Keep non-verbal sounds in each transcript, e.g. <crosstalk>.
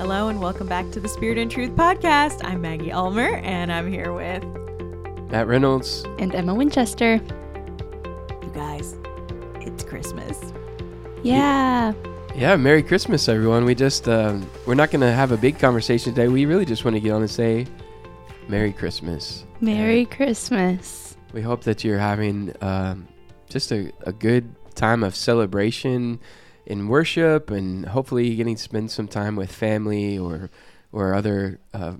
Hello and welcome back to the Spirit and Truth podcast. I'm Maggie Ulmer and I'm here with Matt Reynolds. And Emma Winchester. you guys. It's Christmas. Yeah. Yeah, Merry Christmas, everyone. We just um, we're not gonna have a big conversation today. We really just want to get on and say Merry Christmas. Merry Christmas. We hope that you're having um, just a, a good time of celebration in worship, and hopefully you're getting to spend some time with family or or other uh,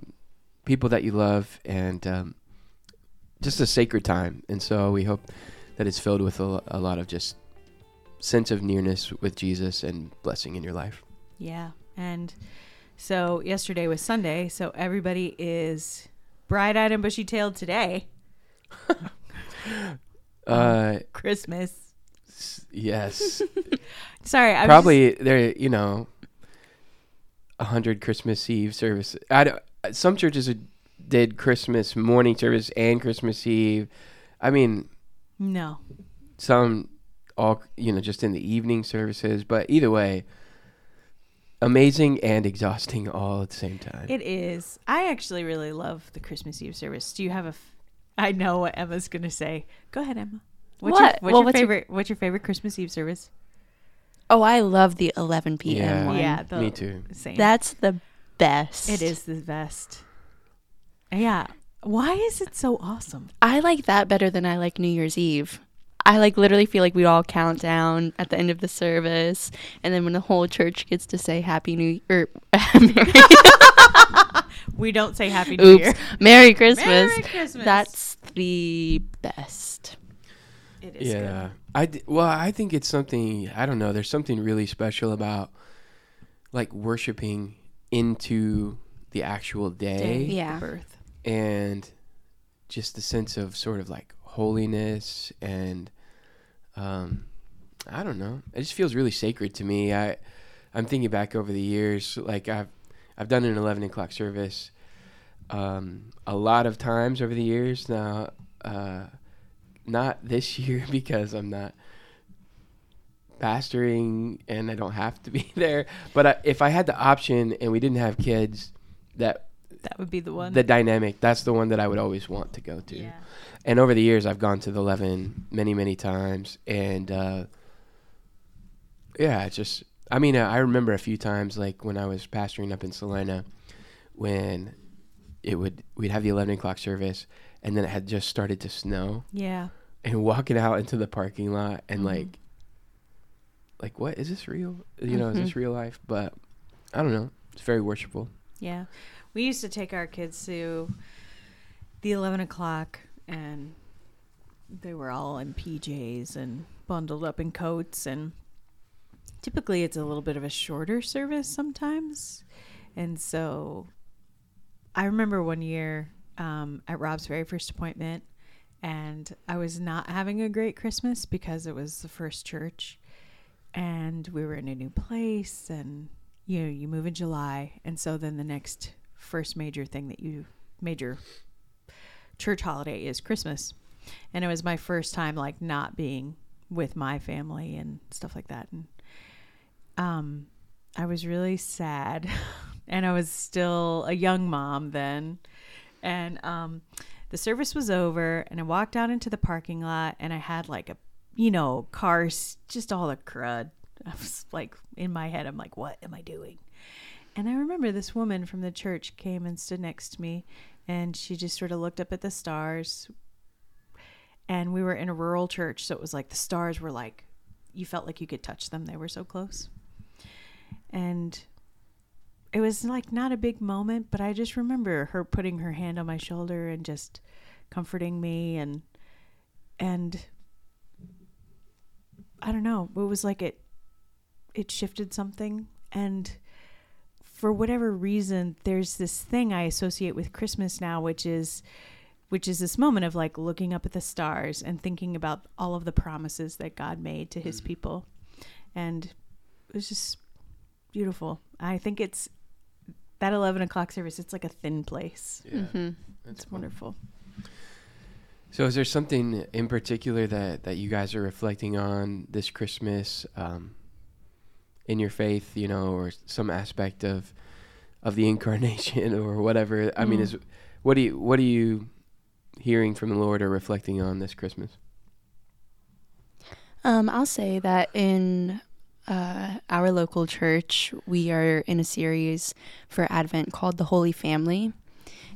people that you love, and um, just a sacred time. And so we hope that it's filled with a, a lot of just sense of nearness with Jesus and blessing in your life. Yeah. And so yesterday was Sunday, so everybody is bright eyed and bushy tailed today. <laughs> <laughs> Uh, Christmas. S- yes, <laughs> Sorry, I was probably there. You know, a hundred Christmas Eve service. I don't, some churches did Christmas morning service and Christmas Eve. I mean, no. some all you know just in the evening services. But either way, amazing and exhausting all at the same time. It is. I actually really love the Christmas Eve service. Do you have a? F- I know what Emma's going to say. Go ahead, Emma. What's your, What? what's Well, your what's your- favorite? What's your favorite Christmas Eve service? Oh, I love the 11 p.m. Yeah. one. Yeah, the Me too. Same. That's the best. it is the best. Yeah. Why is it so awesome? I like that better than I like New Year's Eve. I like literally feel like we all count down at the end of the service, and then when the whole church gets to say Happy New er, <laughs> Year, <laughs> We don't say Happy New oops, Year. Merry Christmas. Merry Christmas. That's the best. It is Yeah, I d- well, I think it's something I don't know. There's something really special about like worshiping into the actual day, Day, Yeah. the birth. and just the sense of sort of like holiness and um, I don't know. It just feels really sacred to me. I I'm thinking back over the years, like I've I've done an 11 o'clock service um, a lot of times over the years now. Uh, not this <laughs> year because I'm not pastoring and I don't have to be <laughs> there. But I, if I had the option and we didn't have kids, that That would be the one. the dynamic that's the one that I would always want to go to. yeah. And over the years, I've gone to the eleven many many times, and uh, yeah, it's just I mean I remember a few times like when I was pastoring up in Salina, when it would we'd have the eleven o'clock service, and then it had just started to snow, Yeah. and walking out into the parking lot and Mhm. like like what is this real you know is Mm-hmm. this real life but i don't know it's very worshipful Yeah. We used to take our kids to the 11 o'clock and they were all in PJs and bundled up in coats. And typically it's a little bit of a shorter service sometimes. And so I remember one year um, at Rob's very first appointment. And I was not having a great Christmas because it was the first church. And we were in a new place and you know you move in july. And so then the next first major thing that you major church holiday is christmas. And it was my first time like not being with my family and stuff like that. And um i was really sad. <laughs> And i was still a young mom then and um the service was over and i walked out into the parking lot and i had like a you know cars just all the crud. <laughs> I was like in my head i'm like what am i doing? And i remember this woman from the church came and stood next to me and she just sort of looked up at the stars. And we were in a rural church so it was like the stars were like you felt like you could touch them. They were so close. And it was like not a big moment but i just remember her putting her hand on my shoulder and just comforting me and and i don't know it was like it it shifted something. And for whatever reason there's this thing i associate with christmas now which is which is this moment of like looking up at the stars and thinking about all of the promises that god made to his mm-hmm. people. And it was just beautiful. I think it's that 11 o'clock service it's like a thin place yeah hmm that's it's wonderful So, is there something in particular that that you guys are reflecting on this Christmas um, in your faith, you know, or some aspect of of the <laughs> incarnation or whatever. I mean, Mm. is what do you what are you hearing from the Lord or reflecting on this Christmas? Um, I'll say that in uh, our local church, we are in a series for Advent called The Holy Family.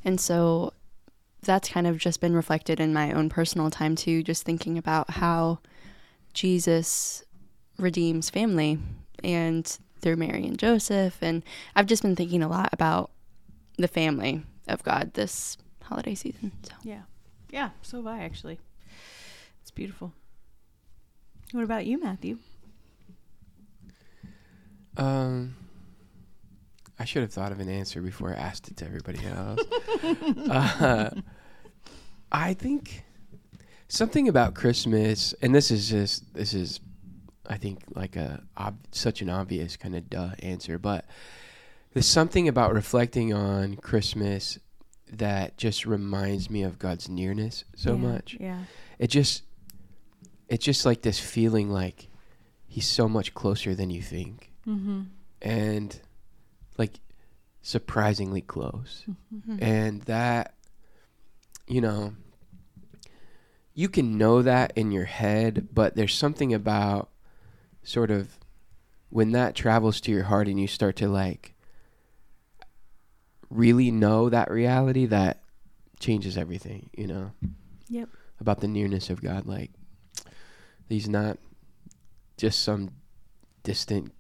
And so that's kind of just been reflected in my own personal time too, just thinking about how Jesus redeems family and through Mary and Joseph. And I've just been thinking a lot about the family of God this holiday season. So Yeah. Yeah, so have I actually. It's beautiful. What about you, Matthew? Um, I should have thought of an answer before I asked it to everybody else. <laughs> uh, I think something about Christmas, and this is just this is, I think like a ob- such an obvious kind of duh answer, but there's something about reflecting on Christmas that just reminds me of God's nearness so Yeah, much. Yeah. It just, it's just like this feeling like He's so much closer than you think Mm-hmm. and like surprisingly close. mhm. And that, you know, you can know that in your head, but there's something about sort of when that travels to your heart and you start to like really know that reality that changes everything, you know? Yep. About the nearness of God. Like, he's not just some distant,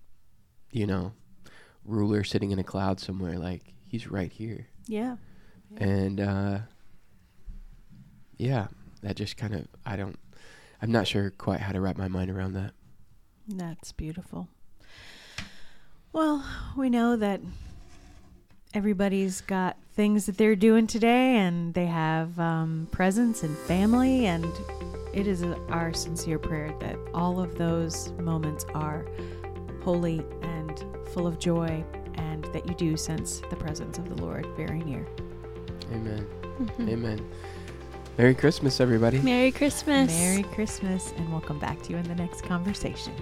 you know, ruler sitting in a cloud somewhere. Like, he's right here. Yeah. And, uh, yeah, that just kind of, I don't, I'm not sure quite how to wrap my mind around that. That's beautiful. Well, we know that everybody's got things that they're doing today, and they have um, presents and family, and it is our sincere prayer that all of those moments are holy full of joy, and that you do sense the presence of the Lord very near. Amen. Mhm. Amen. Merry Christmas, everybody. Merry Christmas. Merry Christmas, and we'll come back to you in the next conversation.